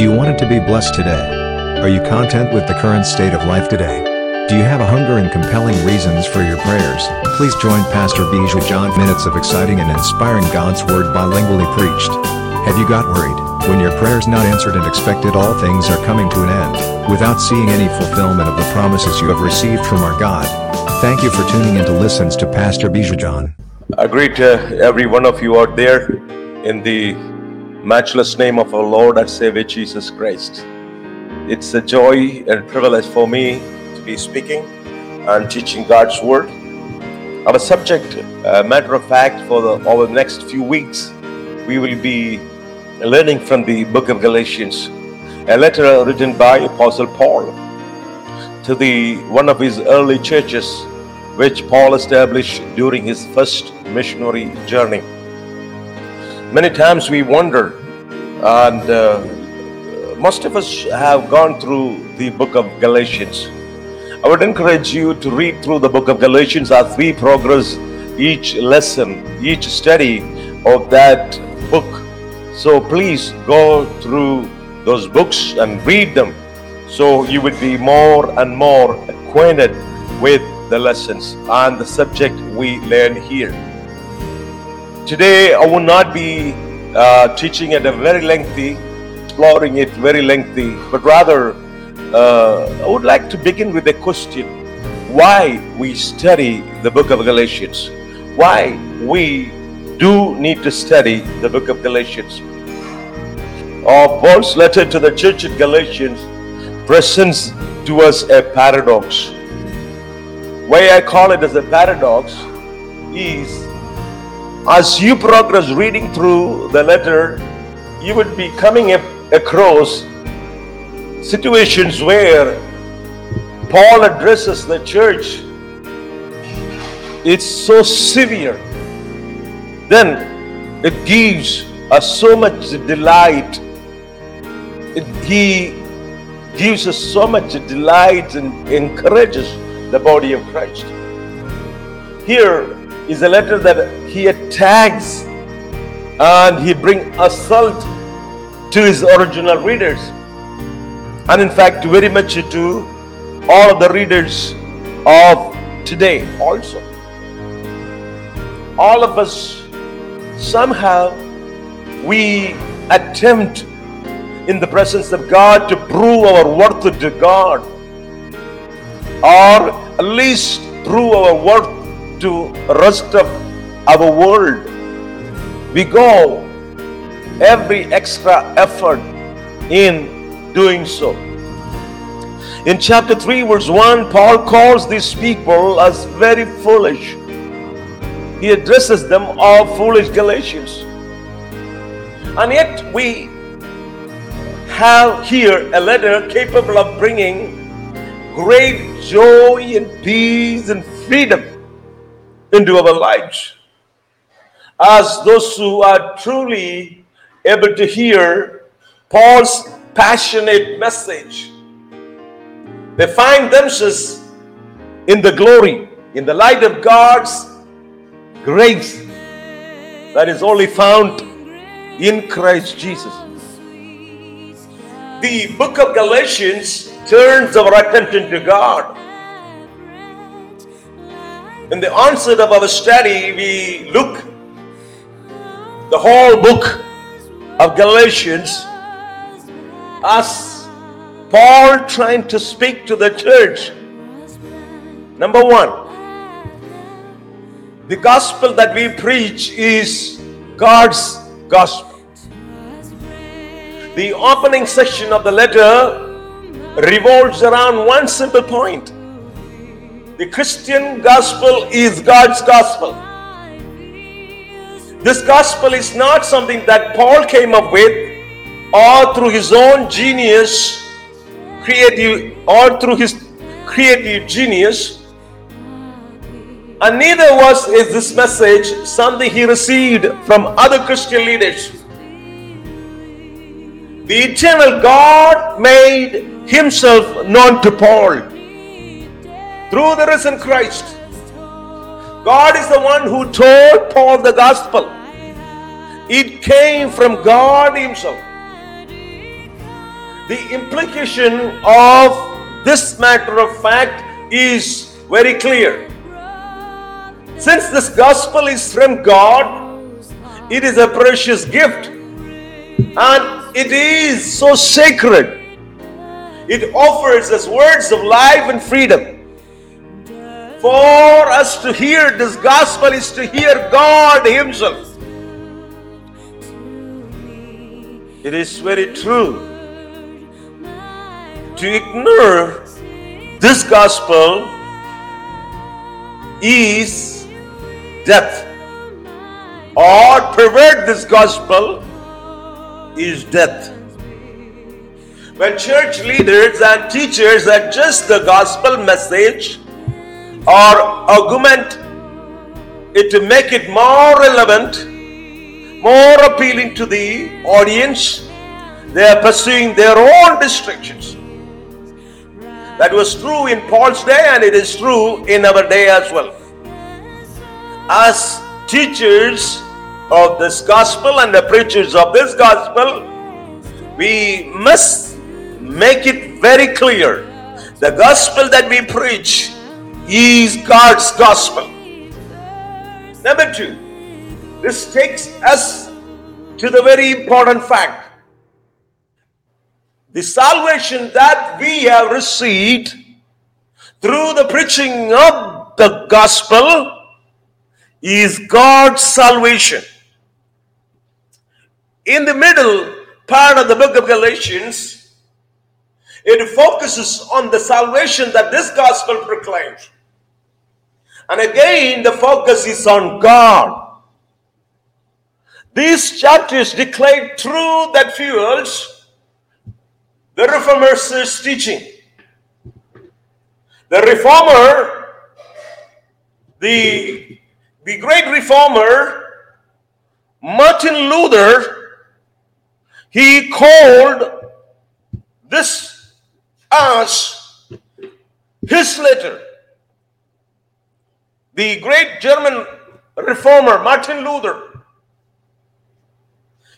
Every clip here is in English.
Do you want it to be blessed today? Are you content with the current state of life today? Do you have a hunger and compelling reasons for your prayers? Please join Pastor Bijou John minutes of exciting and inspiring God's word bilingually preached. Have you got worried when your prayers not answered and expected all things are coming to an end without seeing any fulfillment of the promises you have received from our God? Thank you for tuning in to listens to Pastor Bijou John. I greet uh, every one of you out there in the matchless name of our Lord and Savior Jesus Christ. It's a joy and privilege for me to be speaking and teaching God's Word. Our subject, uh, matter of fact, for the, over the next few weeks, we will be learning from the book of Galatians, a letter written by Apostle Paul to the one of his early churches, which Paul established during his first missionary journey. Many times we wonder, and uh, most of us have gone through the book of Galatians. I would encourage you to read through the book of Galatians as we progress each lesson, each study of that book. So please go through those books and read them so you would be more and more acquainted with the lessons and the subject we learn here. Today, I will not be uh, teaching at a very lengthy, exploring it very lengthy, but rather uh, I would like to begin with a question why we study the book of Galatians, why we do need to study the book of Galatians. Or Paul's letter to the church at Galatians presents to us a paradox. Why I call it as a paradox is as you progress reading through the letter, you would be coming across situations where Paul addresses the church. It's so severe. Then it gives us so much delight. It, he gives us so much delight and encourages the body of Christ. Here, is a letter that he attacks and he brings assault to his original readers. And in fact very much to all of the readers of today also. All of us somehow we attempt in the presence of god to prove our worth to god or at least prove our worth to rest of our world. We go every extra effort in doing so. In chapter 3, verse 1, Paul calls these people as very foolish. He addresses them all foolish Galatians. And yet we have here a letter capable of bringing great joy and peace and freedom into our lives. As those who are truly able to hear Paul's passionate message, they find themselves in the glory, in the light of God's grace that is only found in Christ Jesus. The book of Galatians turns our attention to God in the onset of our study, we look the whole book of Galatians as Paul trying to speak to the church. Number one, the gospel that we preach is God's gospel. The opening section of the letter revolves around one simple point the Christian gospel is God's gospel. This gospel is not something that Paul came up with or through his own genius, creative, or through his creative genius. And neither was is this message something he received from other Christian leaders. The eternal God made himself known to Paul through the risen Christ. God is the one who told Paul the gospel. It came from God Himself. the implication of this matter of fact is very clear. Since this gospel is from God, it is a precious gift and it is so sacred. It offers us words of life and freedom. For us to hear this gospel is to hear God Himself. It is very true. To ignore this gospel is death, or pervert this gospel is death. When church leaders and teachers adjust the gospel message or augment it to make it more relevant, more appealing to the audience, they are pursuing their own distractions. That was true in Paul's day and it is true in our day as well. As teachers of this gospel and the preachers of this gospel, we must make it very clear the gospel that we preach is God's gospel. Number two, this takes us to the very important fact the salvation that we have received through the preaching of the gospel is God's salvation. In the middle part of the book of Galatians, it focuses on the salvation that this gospel proclaims. And again, the focus is on God. These chapters declare truth that fuels the Reformer's teaching. The Reformer, the, the great Reformer, Martin Luther, he called this as his letter. The great German reformer Martin Luther,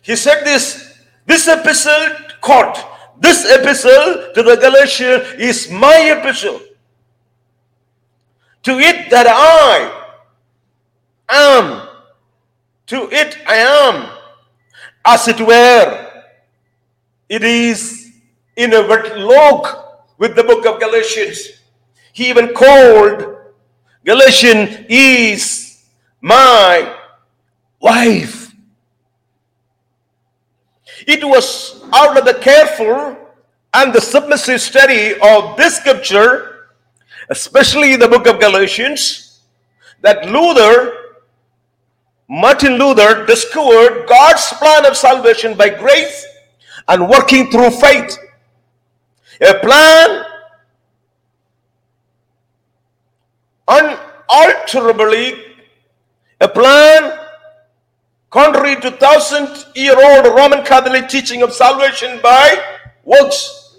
he said this, this epistle caught, this epistle to the Galatians is my epistle. To it that I am, to it I am, as it were. It is in a log with the book of Galatians. He even called Galatian is my wife. It was out of the careful and the submissive study of this scripture, especially the book of Galatians, that Luther, Martin Luther, discovered God's plan of salvation by grace and working through faith. A plan unalterably, a plan contrary to thousand year old Roman Catholic teaching of salvation by works.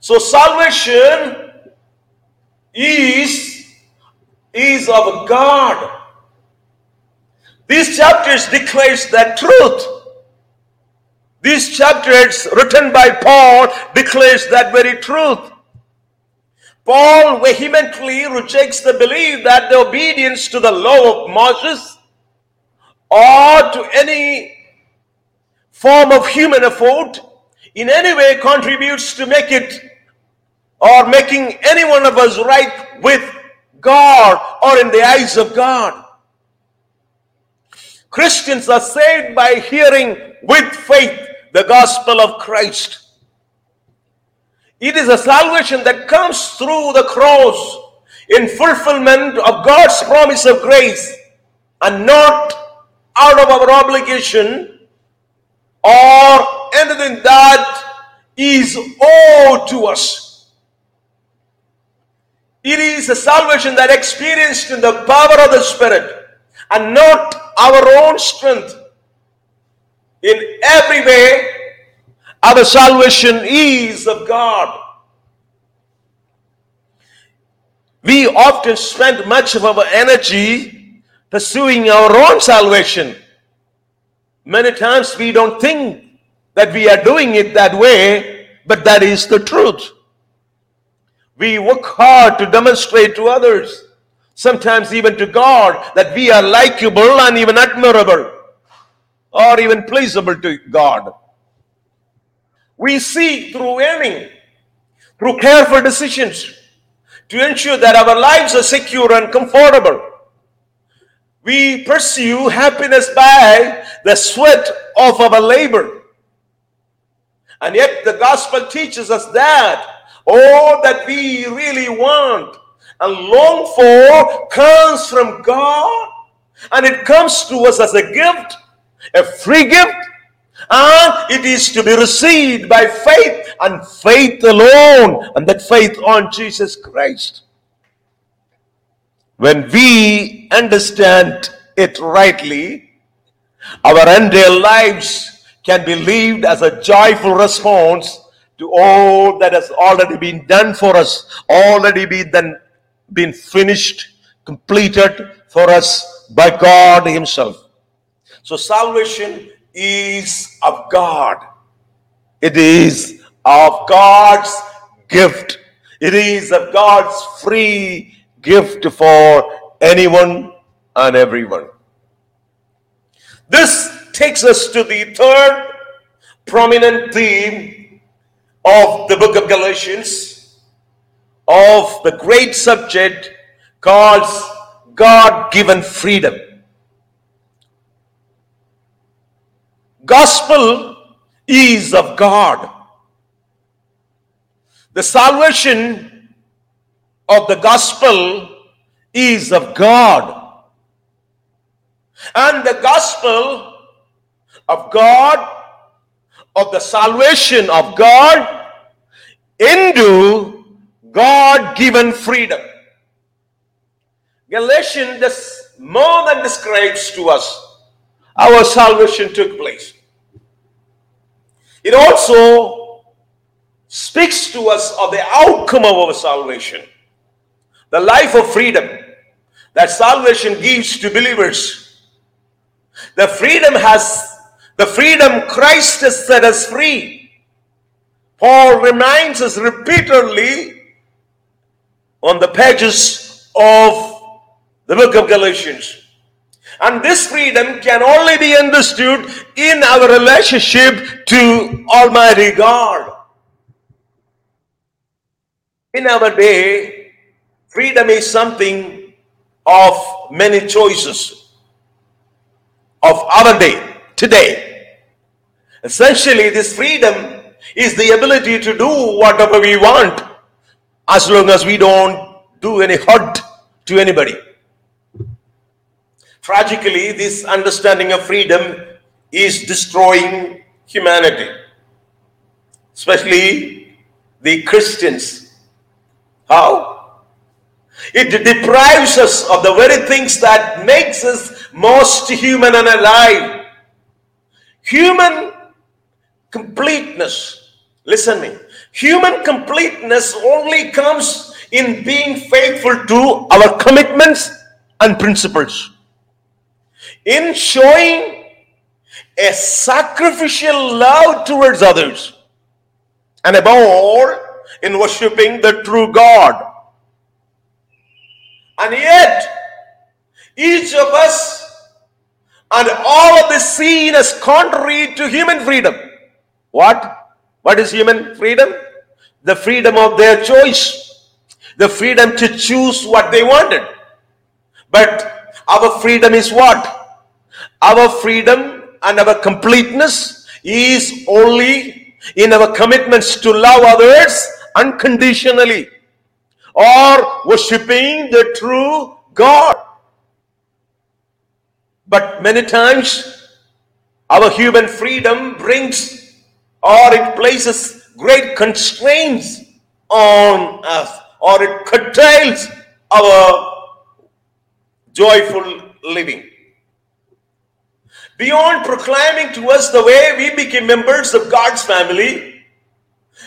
So salvation is is of God. These chapters declares that truth. These chapters written by Paul declares that very truth. Paul vehemently rejects the belief that the obedience to the law of Moses or to any form of human effort in any way contributes to make it or making any one of us right with God or in the eyes of God. Christians are saved by hearing with faith the gospel of Christ. It is a salvation that comes through the cross in fulfillment of God's promise of grace and not out of our obligation or anything that is owed to us. It is a salvation that experienced in the power of the Spirit and not our own strength. In every way, our salvation is of God. We often spend much of our energy pursuing our own salvation. Many times we don't think that we are doing it that way, but that is the truth. We work hard to demonstrate to others, sometimes even to God, that we are likable and even admirable or even pleasable to God. We see through aiming, through careful decisions to ensure that our lives are secure and comfortable. We pursue happiness by the sweat of our labor. And yet the gospel teaches us that all that we really want and long for comes from God and it comes to us as a gift, a free gift, and it is to be received by faith and faith alone, and that faith on Jesus Christ. When we understand it rightly, our entire lives can be lived as a joyful response to all that has already been done for us, already been done, been finished, completed for us by God Himself. So salvation is of God. It is of God's gift. It is of God's free gift for anyone and everyone. This takes us to the third prominent theme of the book of Galatians, of the great subject called God given freedom. Gospel is of God. The salvation of the gospel is of God. And the gospel of God, of the salvation of God, into God given freedom. Galatians more than describes to us our salvation took place. It also speaks to us of the outcome of our salvation, the life of freedom that salvation gives to believers. The freedom has, the freedom Christ has set us free. Paul reminds us repeatedly on the pages of the book of Galatians. And this freedom can only be understood in our relationship to Almighty God. In our day, freedom is something of many choices of our day, today. Essentially, this freedom is the ability to do whatever we want as long as we don't do any hurt to anybody. Tragically, this understanding of freedom is destroying humanity, especially the Christians. How? It deprives us of the very things that makes us most human and alive. Human completeness. Listen me. Human completeness only comes in being faithful to our commitments and principles in showing a sacrificial love towards others, and above all, in worshiping the true God. And yet, each of us and all of this seen as contrary to human freedom. What? What is human freedom? The freedom of their choice, the freedom to choose what they wanted. But our freedom is what? Our freedom and our completeness is only in our commitments to love others unconditionally or worshipping the true God. But many times our human freedom brings or it places great constraints on us or it curtails our joyful living. Beyond proclaiming to us the way we became members of God's family,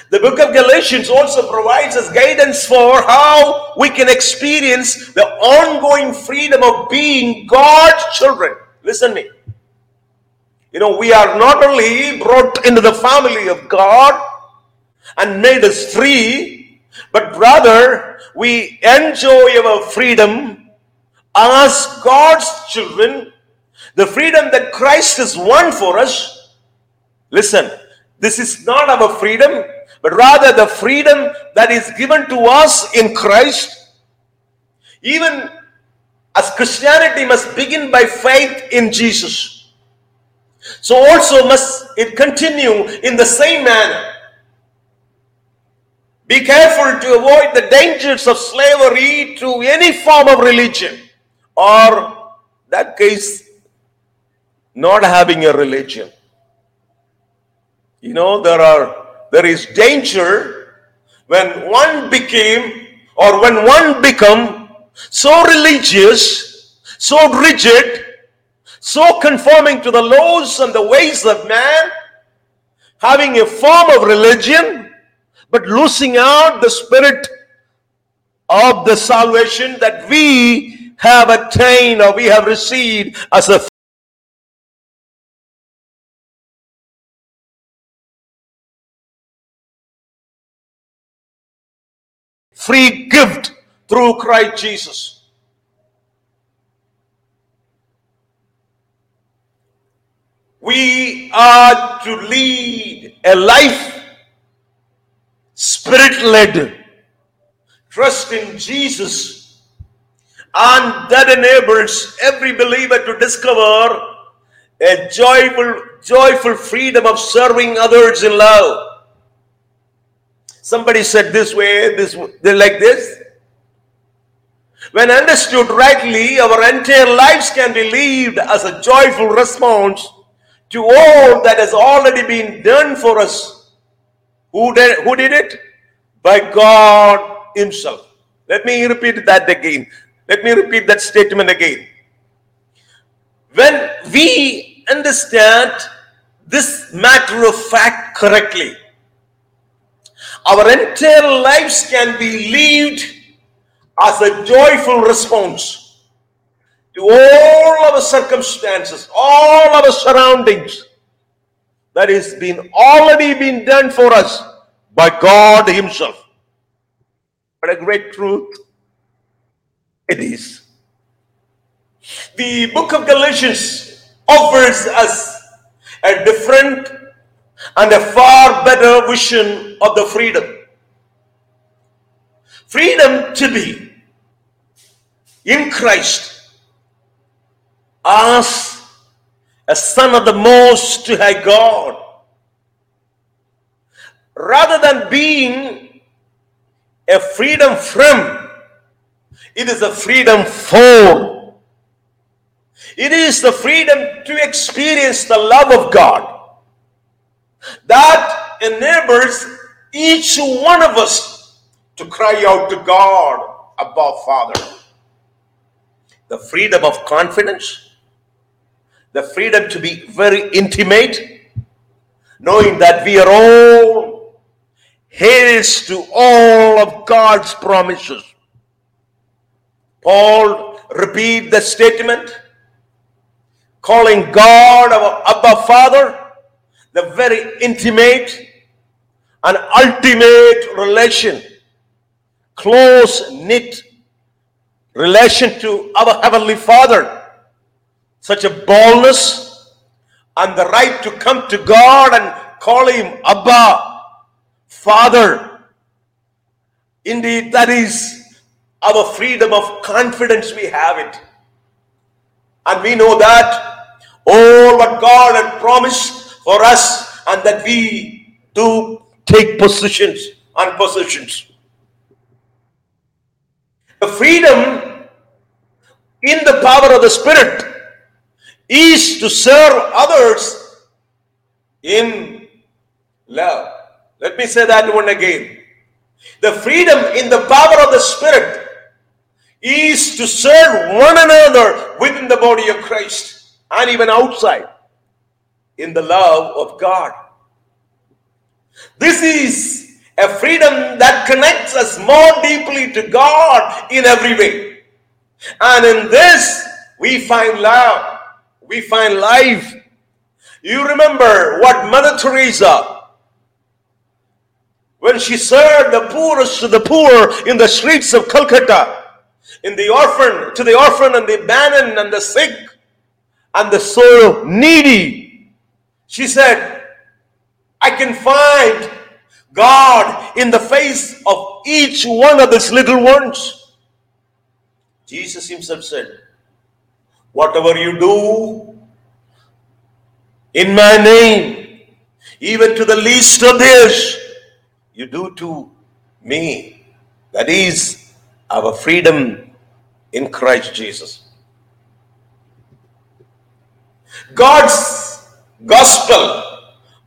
the book of Galatians also provides us guidance for how we can experience the ongoing freedom of being God's children. Listen me. You know, we are not only brought into the family of God and made us free, but rather we enjoy our freedom as God's children, the freedom that Christ has won for us. Listen, this is not our freedom, but rather the freedom that is given to us in Christ. Even as Christianity must begin by faith in Jesus. So also must it continue in the same manner. Be careful to avoid the dangers of slavery to any form of religion or that case not having a religion. You know, there are there is danger when one became or when one become so religious, so rigid, so conforming to the laws and the ways of man, having a form of religion, but losing out the spirit of the salvation that we have attained or we have received as a free gift through Christ Jesus. We are to lead a life spirit led, trust in Jesus, and that enables every believer to discover a joyful, joyful freedom of serving others in love. Somebody said this way, this they like this. When understood rightly, our entire lives can be lived as a joyful response to all that has already been done for us. Who did, who did it? By God Himself. Let me repeat that again. Let me repeat that statement again. When we understand this matter of fact correctly, our entire lives can be lived as a joyful response to all our circumstances, all our surroundings that is been already been done for us by God Himself. What a great truth it is. The book of Galatians offers us a different and a far better vision of the freedom. Freedom to be in Christ as a son of the Most High God. Rather than being a freedom from, it is a freedom for. It is the freedom to experience the love of God that enables each one of us to cry out to God Abba Father. The freedom of confidence, the freedom to be very intimate, knowing that we are all heirs to all of God's promises. Paul repeat the statement, calling God our Abba Father the very intimate and ultimate relation, close knit relation to our Heavenly Father. Such a boldness and the right to come to God and call Him Abba, Father. Indeed, that is our freedom of confidence. We have it. And we know that all what God had promised for us and that we do take positions and positions. The freedom in the power of the Spirit is to serve others in love. Let me say that one again. The freedom in the power of the Spirit is to serve one another within the body of Christ and even outside in the love of God. This is a freedom that connects us more deeply to God in every way. And in this, we find love, we find life. You remember what Mother Teresa, when she served the poorest of the poor in the streets of Calcutta, in the orphan, to the orphan and the abandoned and the sick and the so needy, she said, I can find God in the face of each one of these little ones. Jesus himself said, Whatever you do in my name, even to the least of this, you do to me. That is our freedom in Christ Jesus. God's gospel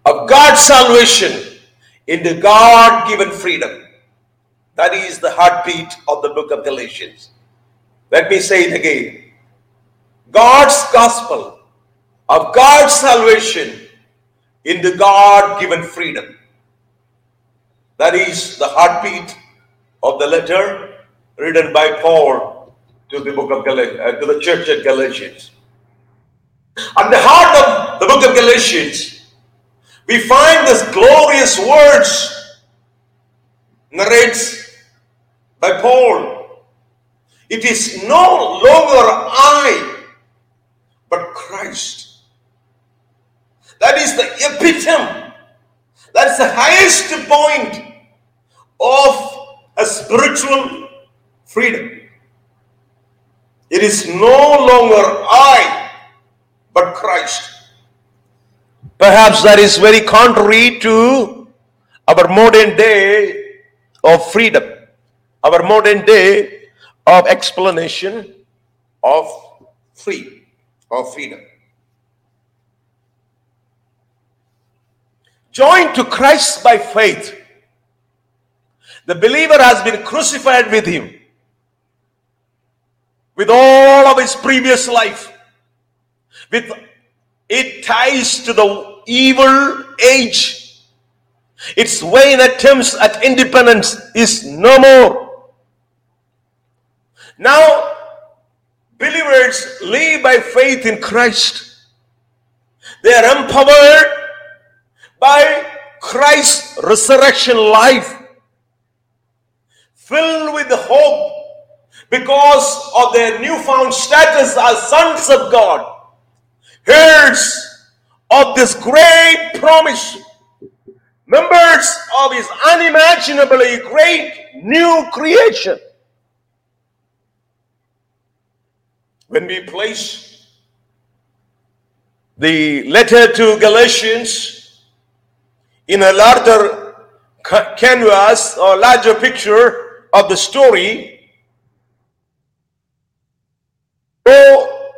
of God's salvation into God given freedom. That is the heartbeat of the book of Galatians. Let me say it again. God's gospel of God's salvation into God given freedom. That is the heartbeat of the letter written by Paul to the book of Gal- uh, to the church at Galatians. At the heart of the book of Galatians, we find this glorious words narrates by Paul. It is no longer I, but Christ. That is the epitome. That's the highest point of a spiritual freedom. It is no longer I, but Christ. Perhaps that is very contrary to our modern day of freedom, our modern day of explanation of free, of freedom. Joined to Christ by faith, the believer has been crucified with him, with all of his previous life, with it ties to the evil age. Its vain attempts at independence is no more. Now, believers live by faith in Christ. They are empowered by Christ's resurrection life, filled with hope because of their newfound status as sons of God, heirs of this great promise, members of his unimaginably great new creation. When we place the letter to Galatians in a larger canvas or larger picture of the story, so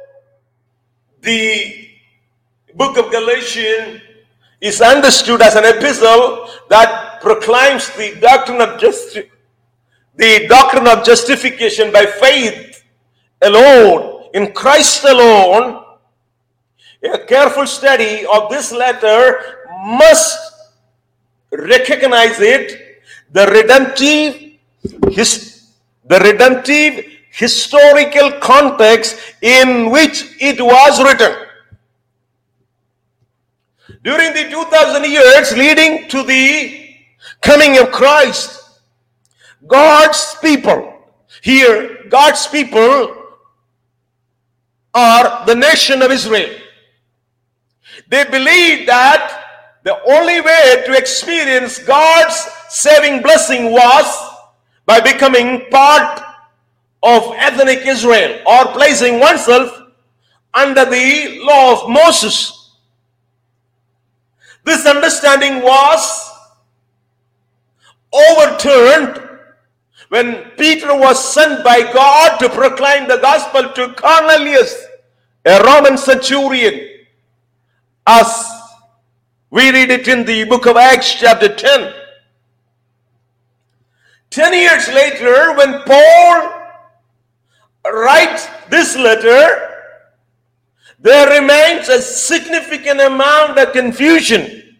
the book of Galatians is understood as an epistle that proclaims the doctrine of justice, the doctrine of justification by faith alone, in Christ alone. A careful study of this letter must recognize it, the redemptive, his, the redemptive historical context in which it was written. During the 2000 years leading to the coming of Christ, God's people, here, God's people are the nation of Israel. They believe that the only way to experience God's saving blessing was by becoming part of ethnic Israel or placing oneself under the law of Moses. This understanding was overturned when Peter was sent by God to proclaim the gospel to Cornelius, a Roman centurion, as we read it in the book of Acts, chapter 10. Ten years later, when Paul writes this letter, there remains a significant amount of confusion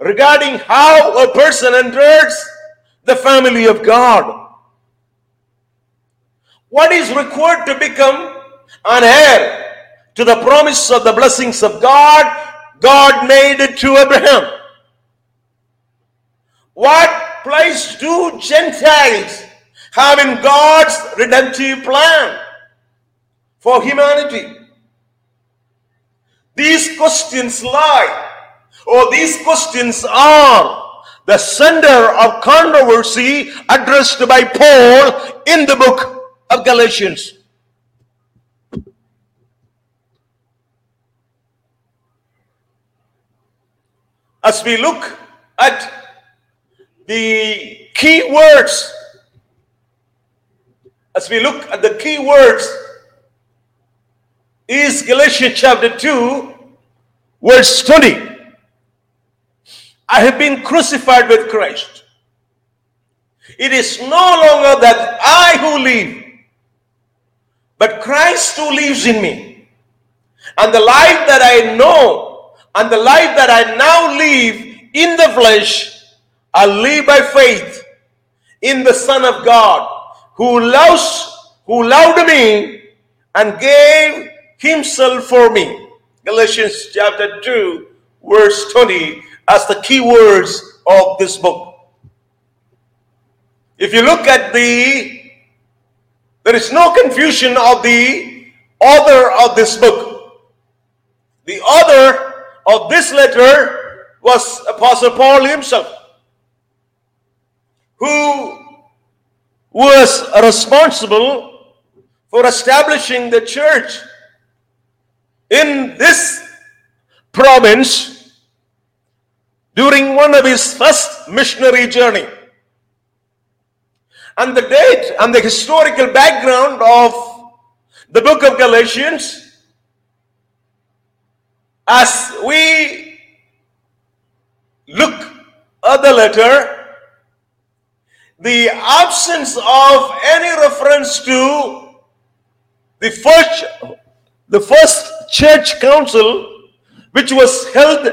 regarding how a person enters the family of God. What is required to become an heir to the promise of the blessings of God? God made it to Abraham. What place do Gentiles have in God's redemptive plan for humanity? These questions lie, or these questions are the center of controversy addressed by Paul in the book of Galatians. As we look at the key words, as we look at the key words, is Galatians chapter 2, verse 20. I have been crucified with Christ. It is no longer that I who live, but Christ who lives in me. And the life that I know and the life that I now live in the flesh, I live by faith in the Son of God who loves, who loved me and gave himself for me. Galatians chapter 2, verse 20, as the key words of this book. If you look at the, there is no confusion of the author of this book. The author of this letter was Apostle Paul himself who was responsible for establishing the church in this province during one of his first missionary journey and the date and the historical background of the book of galatians as we look at the letter the absence of any reference to the first, the first church council, which was held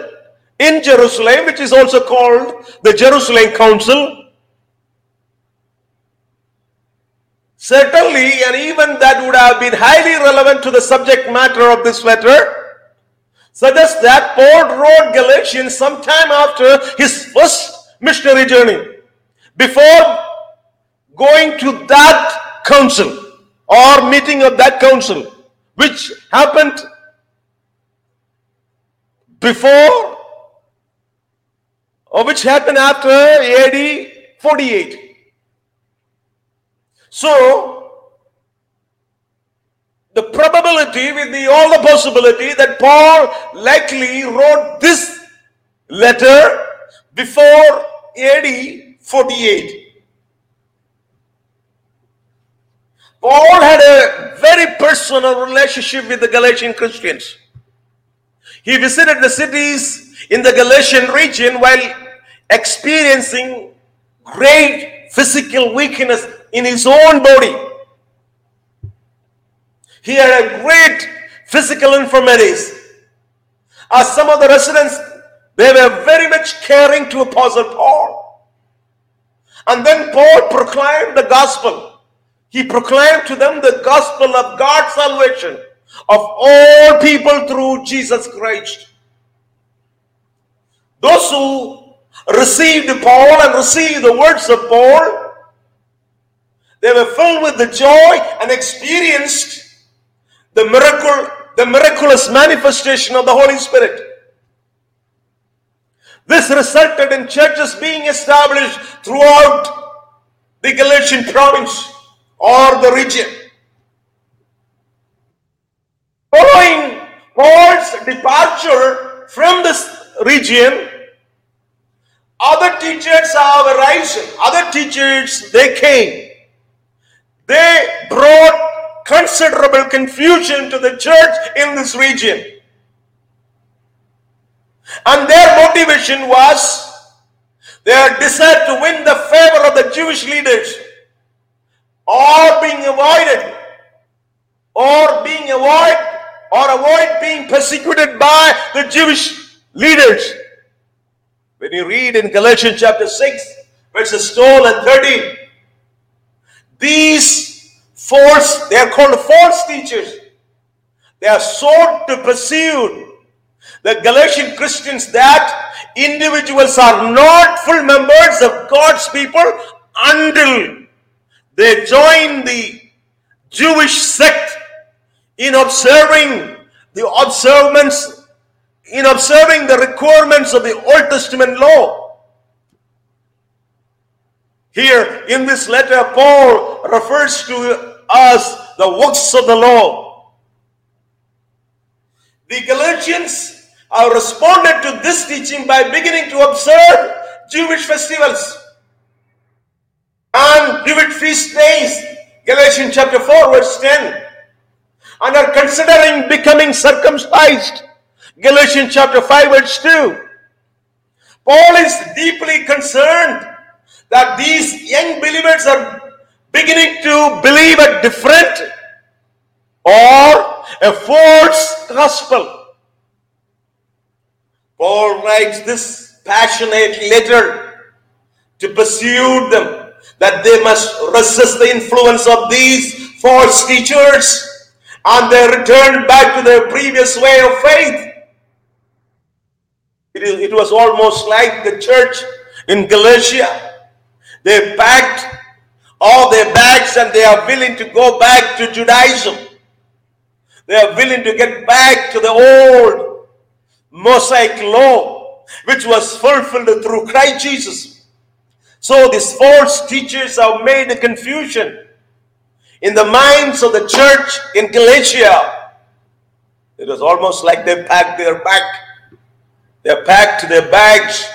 in Jerusalem, which is also called the Jerusalem Council. Certainly, and even that would have been highly relevant to the subject matter of this letter, suggests that Paul wrote Galatians sometime after his first missionary journey before going to that council or meeting of that council, which happened before or which happened after AD 48. So, the probability with the all the possibility that Paul likely wrote this letter before AD 48. Paul had a very personal relationship with the Galatian Christians. He visited the cities in the Galatian region while experiencing great physical weakness in his own body. He had a great physical infirmities. As some of the residents, they were very much caring to Apostle Paul. And then Paul proclaimed the gospel. He proclaimed to them the gospel of God's salvation of all people through Jesus Christ. Those who received Paul and received the words of Paul, they were filled with the joy and experienced the miracle, the miraculous manifestation of the Holy Spirit. This resulted in churches being established throughout the Galatian province or the region. Following Paul's departure from this region, other teachers have arisen. Other teachers, they came. They brought considerable confusion to the church in this region. And their motivation was their desire to win the favor of the Jewish leaders or being avoided or being avoid or avoid being persecuted by the Jewish leaders. When you read in Galatians chapter 6, verses 12 and 13, these false, they are called false teachers. They are sought to pursue the Galatian Christians that individuals are not full members of God's people until they join the Jewish sect in observing the observance, in observing the requirements of the Old Testament law. Here in this letter, Paul refers to us the works of the law. The Galatians have responded to this teaching by beginning to observe Jewish festivals and Jewish feast days. Galatians chapter 4, verse 10. And are considering becoming circumcised. Galatians chapter 5, verse 2. Paul is deeply concerned that these young believers are beginning to believe a different or a false gospel. Paul writes this passionate letter to pursue them that they must resist the influence of these false teachers and they return back to their previous way of faith. It, is, it was almost like the church in Galatia. They packed all their bags and they are willing to go back to Judaism. They are willing to get back to the old Mosaic law, which was fulfilled through Christ Jesus. So these false teachers have made a confusion in the minds of the church in Galatia. It was almost like they packed their bag. They packed their bags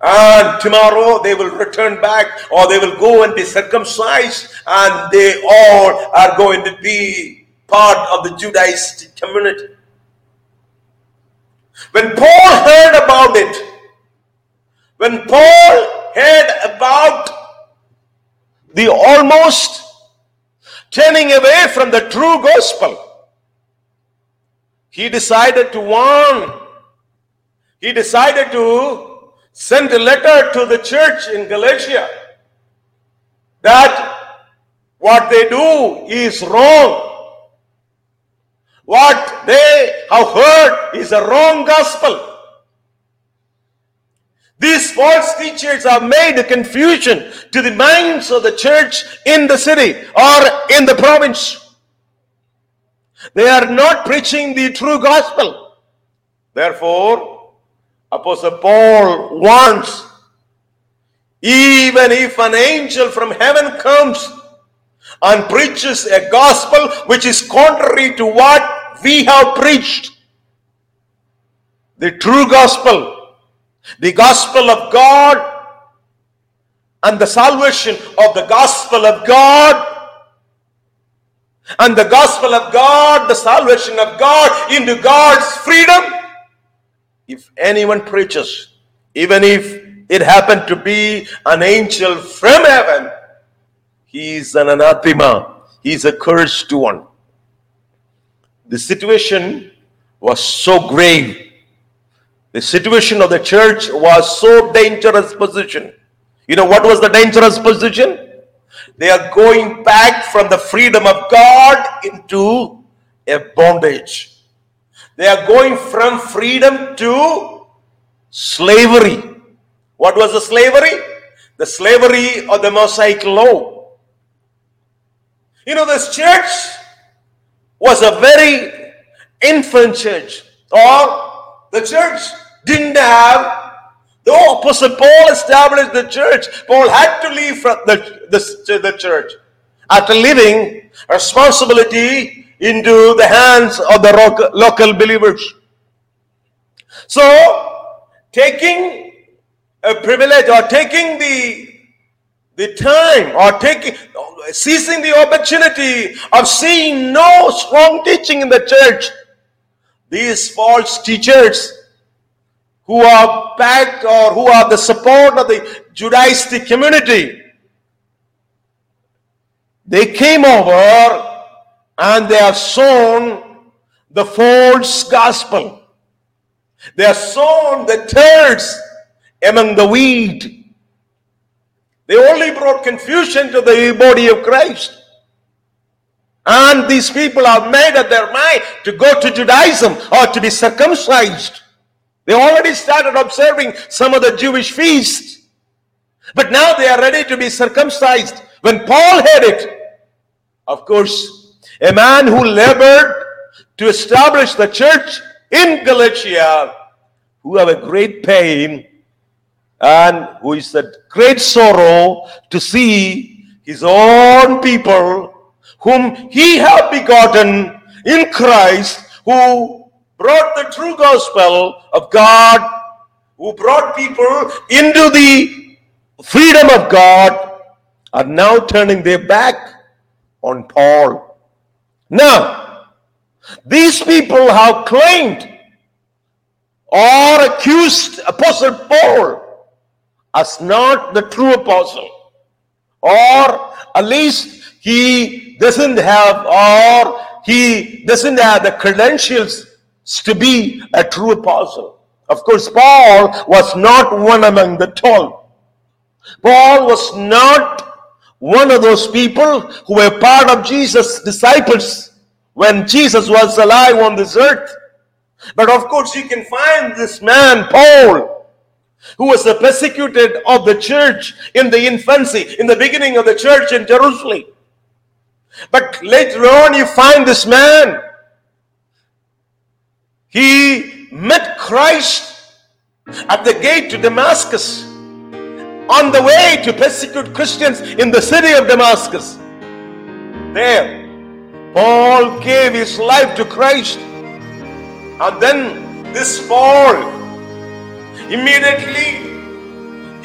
and tomorrow they will return back or they will go and be circumcised and they all are going to be part of the Judaistic community. When Paul heard about it, when Paul heard about the almost turning away from the true gospel, he decided to warn. He decided to send a letter to the church in Galatia that what they do is wrong. What they have heard is a wrong gospel. These false teachers have made a confusion to the minds of the church in the city or in the province. They are not preaching the true gospel. Therefore, Apostle Paul warns even if an angel from heaven comes and preaches a gospel which is contrary to what we have preached. The true gospel, the gospel of God, and the salvation of the gospel of God, and the gospel of God, the salvation of God into God's freedom. If anyone preaches, even if it happened to be an angel from heaven, he is an anathema. He is a cursed one. The situation was so grave. The situation of the church was so dangerous position. You know what was the dangerous position? They are going back from the freedom of God into a bondage. They are going from freedom to slavery. What was the slavery? The slavery of the Mosaic law. You know, this church was a very infant church, or the church didn't have. Though Apostle Paul established the church, Paul had to leave from the, the, the church after leaving responsibility into the hands of the local believers. So, taking a privilege or taking the the time or taking seizing the opportunity of seeing no strong teaching in the church these false teachers who are backed or who are the support of the judaistic community they came over and they have sown the false gospel they have sown the tares among the wheat they only brought confusion to the body of Christ. And these people have made up their mind to go to Judaism or to be circumcised. They already started observing some of the Jewish feasts. But now they are ready to be circumcised. When Paul heard it, of course, a man who labored to establish the church in Galatia, who have a great pain and who is a great sorrow to see his own people whom he had begotten in Christ, who brought the true gospel of God, who brought people into the freedom of God, are now turning their back on Paul. Now, these people have claimed or accused Apostle Paul as not the true apostle, or at least he doesn't have or he doesn't have the credentials to be a true apostle. Of course, Paul was not one among the twelve. Paul was not one of those people who were part of Jesus' disciples when Jesus was alive on this earth. But of course, you can find this man, Paul, who was the persecuted of the church in the infancy, in the beginning of the church in Jerusalem. But later on, you find this man. He met Christ at the gate to Damascus on the way to persecute Christians in the city of Damascus. There, Paul gave his life to Christ. And then this Paul immediately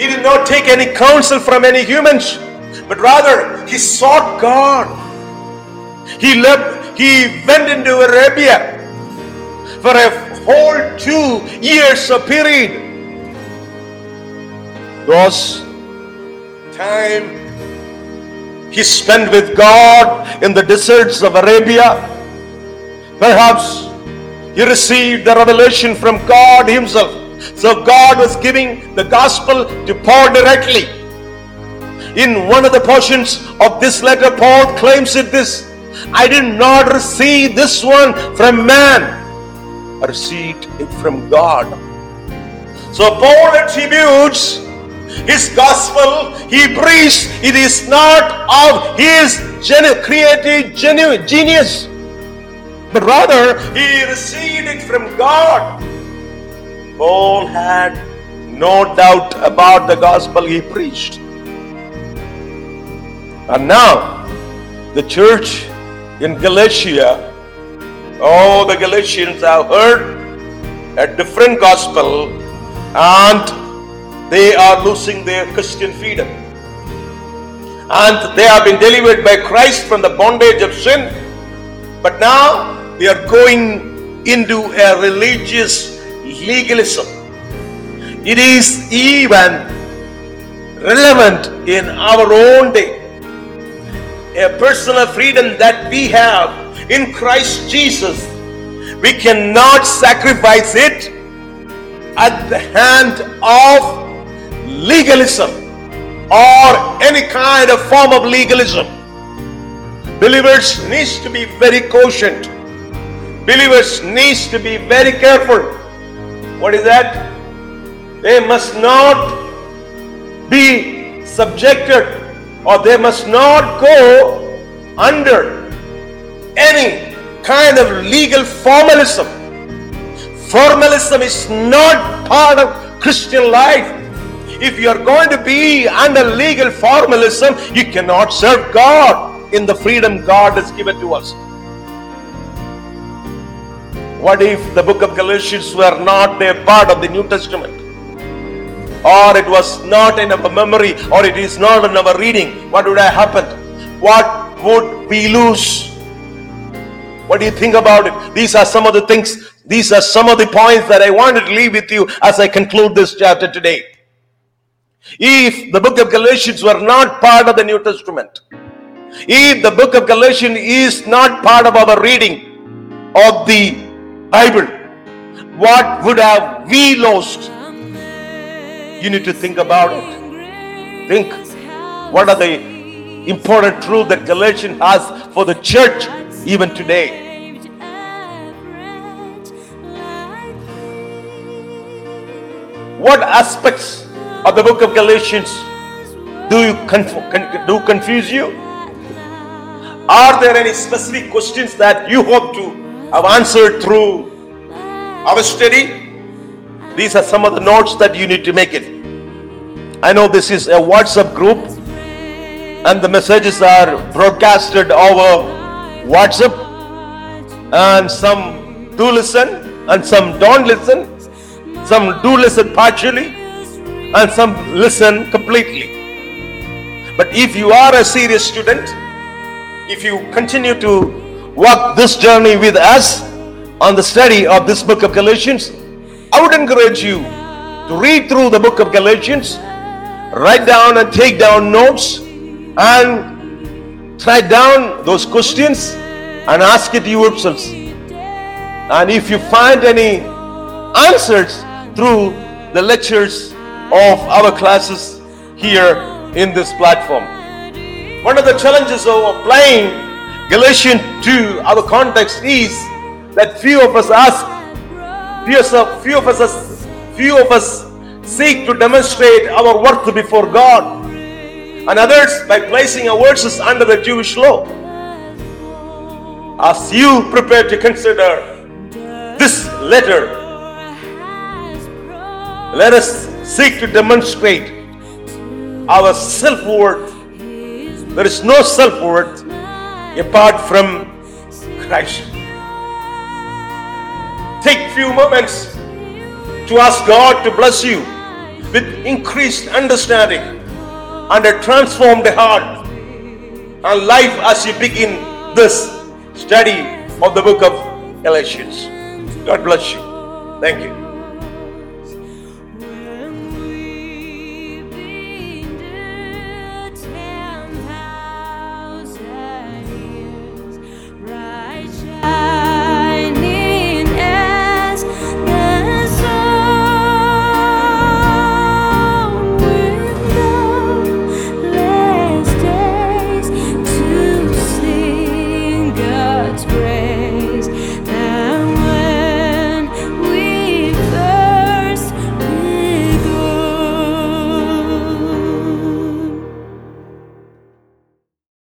he did not take any counsel from any humans, but rather he sought God. He left, he went into Arabia for a whole two years of period. Those time he spent with God in the deserts of Arabia. Perhaps he received the revelation from God himself. So God was giving the gospel to Paul directly. In one of the portions of this letter, Paul claims it this I did not receive this one from man, received it from God. So Paul attributes his gospel he preached it is not of his genu- creative genuine genius but rather he received it from god paul had no doubt about the gospel he preached and now the church in Galatia, oh, the Galatians have heard a different gospel and they are losing their Christian freedom. And they have been delivered by Christ from the bondage of sin, but now they are going into a religious legalism. It is even relevant in our own day a personal freedom that we have in Christ Jesus, we cannot sacrifice it at the hand of legalism or any kind of form of legalism. Believers needs to be very cautious. Believers needs to be very careful. What is that? They must not be subjected or they must not go under any kind of legal formalism. Formalism is not part of Christian life. If you are going to be under legal formalism, you cannot serve God in the freedom God has given to us. What if the book of Galatians were not a part of the New Testament? or it was not in our memory or it is not in our reading, what would have happened? What would we lose? What do you think about it? These are some of the things, these are some of the points that I wanted to leave with you as I conclude this chapter today. If the book of Galatians were not part of the New Testament, if the book of Galatians is not part of our reading of the Bible, what would have we lost? You need to think about it. Think what are the important truths that Galatians has for the church even today. What aspects of the book of Galatians do you conf- con- do confuse you? Are there any specific questions that you hope to have answered through our study? These are some of the notes that you need to make it. I know this is a WhatsApp group and the messages are broadcasted over WhatsApp and some do listen and some don't listen. Some do listen partially and some listen completely. But if you are a serious student, if you continue to walk this journey with us on the study of this book of Galatians, I would encourage you to read through the book of Galatians, write down and take down notes, and write down those questions and ask it yourselves. And if you find any answers through the lectures of our classes here in this platform. One of the challenges of applying Galatians to our context is that few of us ask, few of, few of us, few of us seek to demonstrate our worth before God, and others by placing our verses under the Jewish law. As you prepare to consider this letter, let us seek to demonstrate our self worth. There is no self worth apart from Christ. Take few moments to ask God to bless you with increased understanding and a transformed heart and life as you begin this study of the book of Galatians. God bless you. Thank you.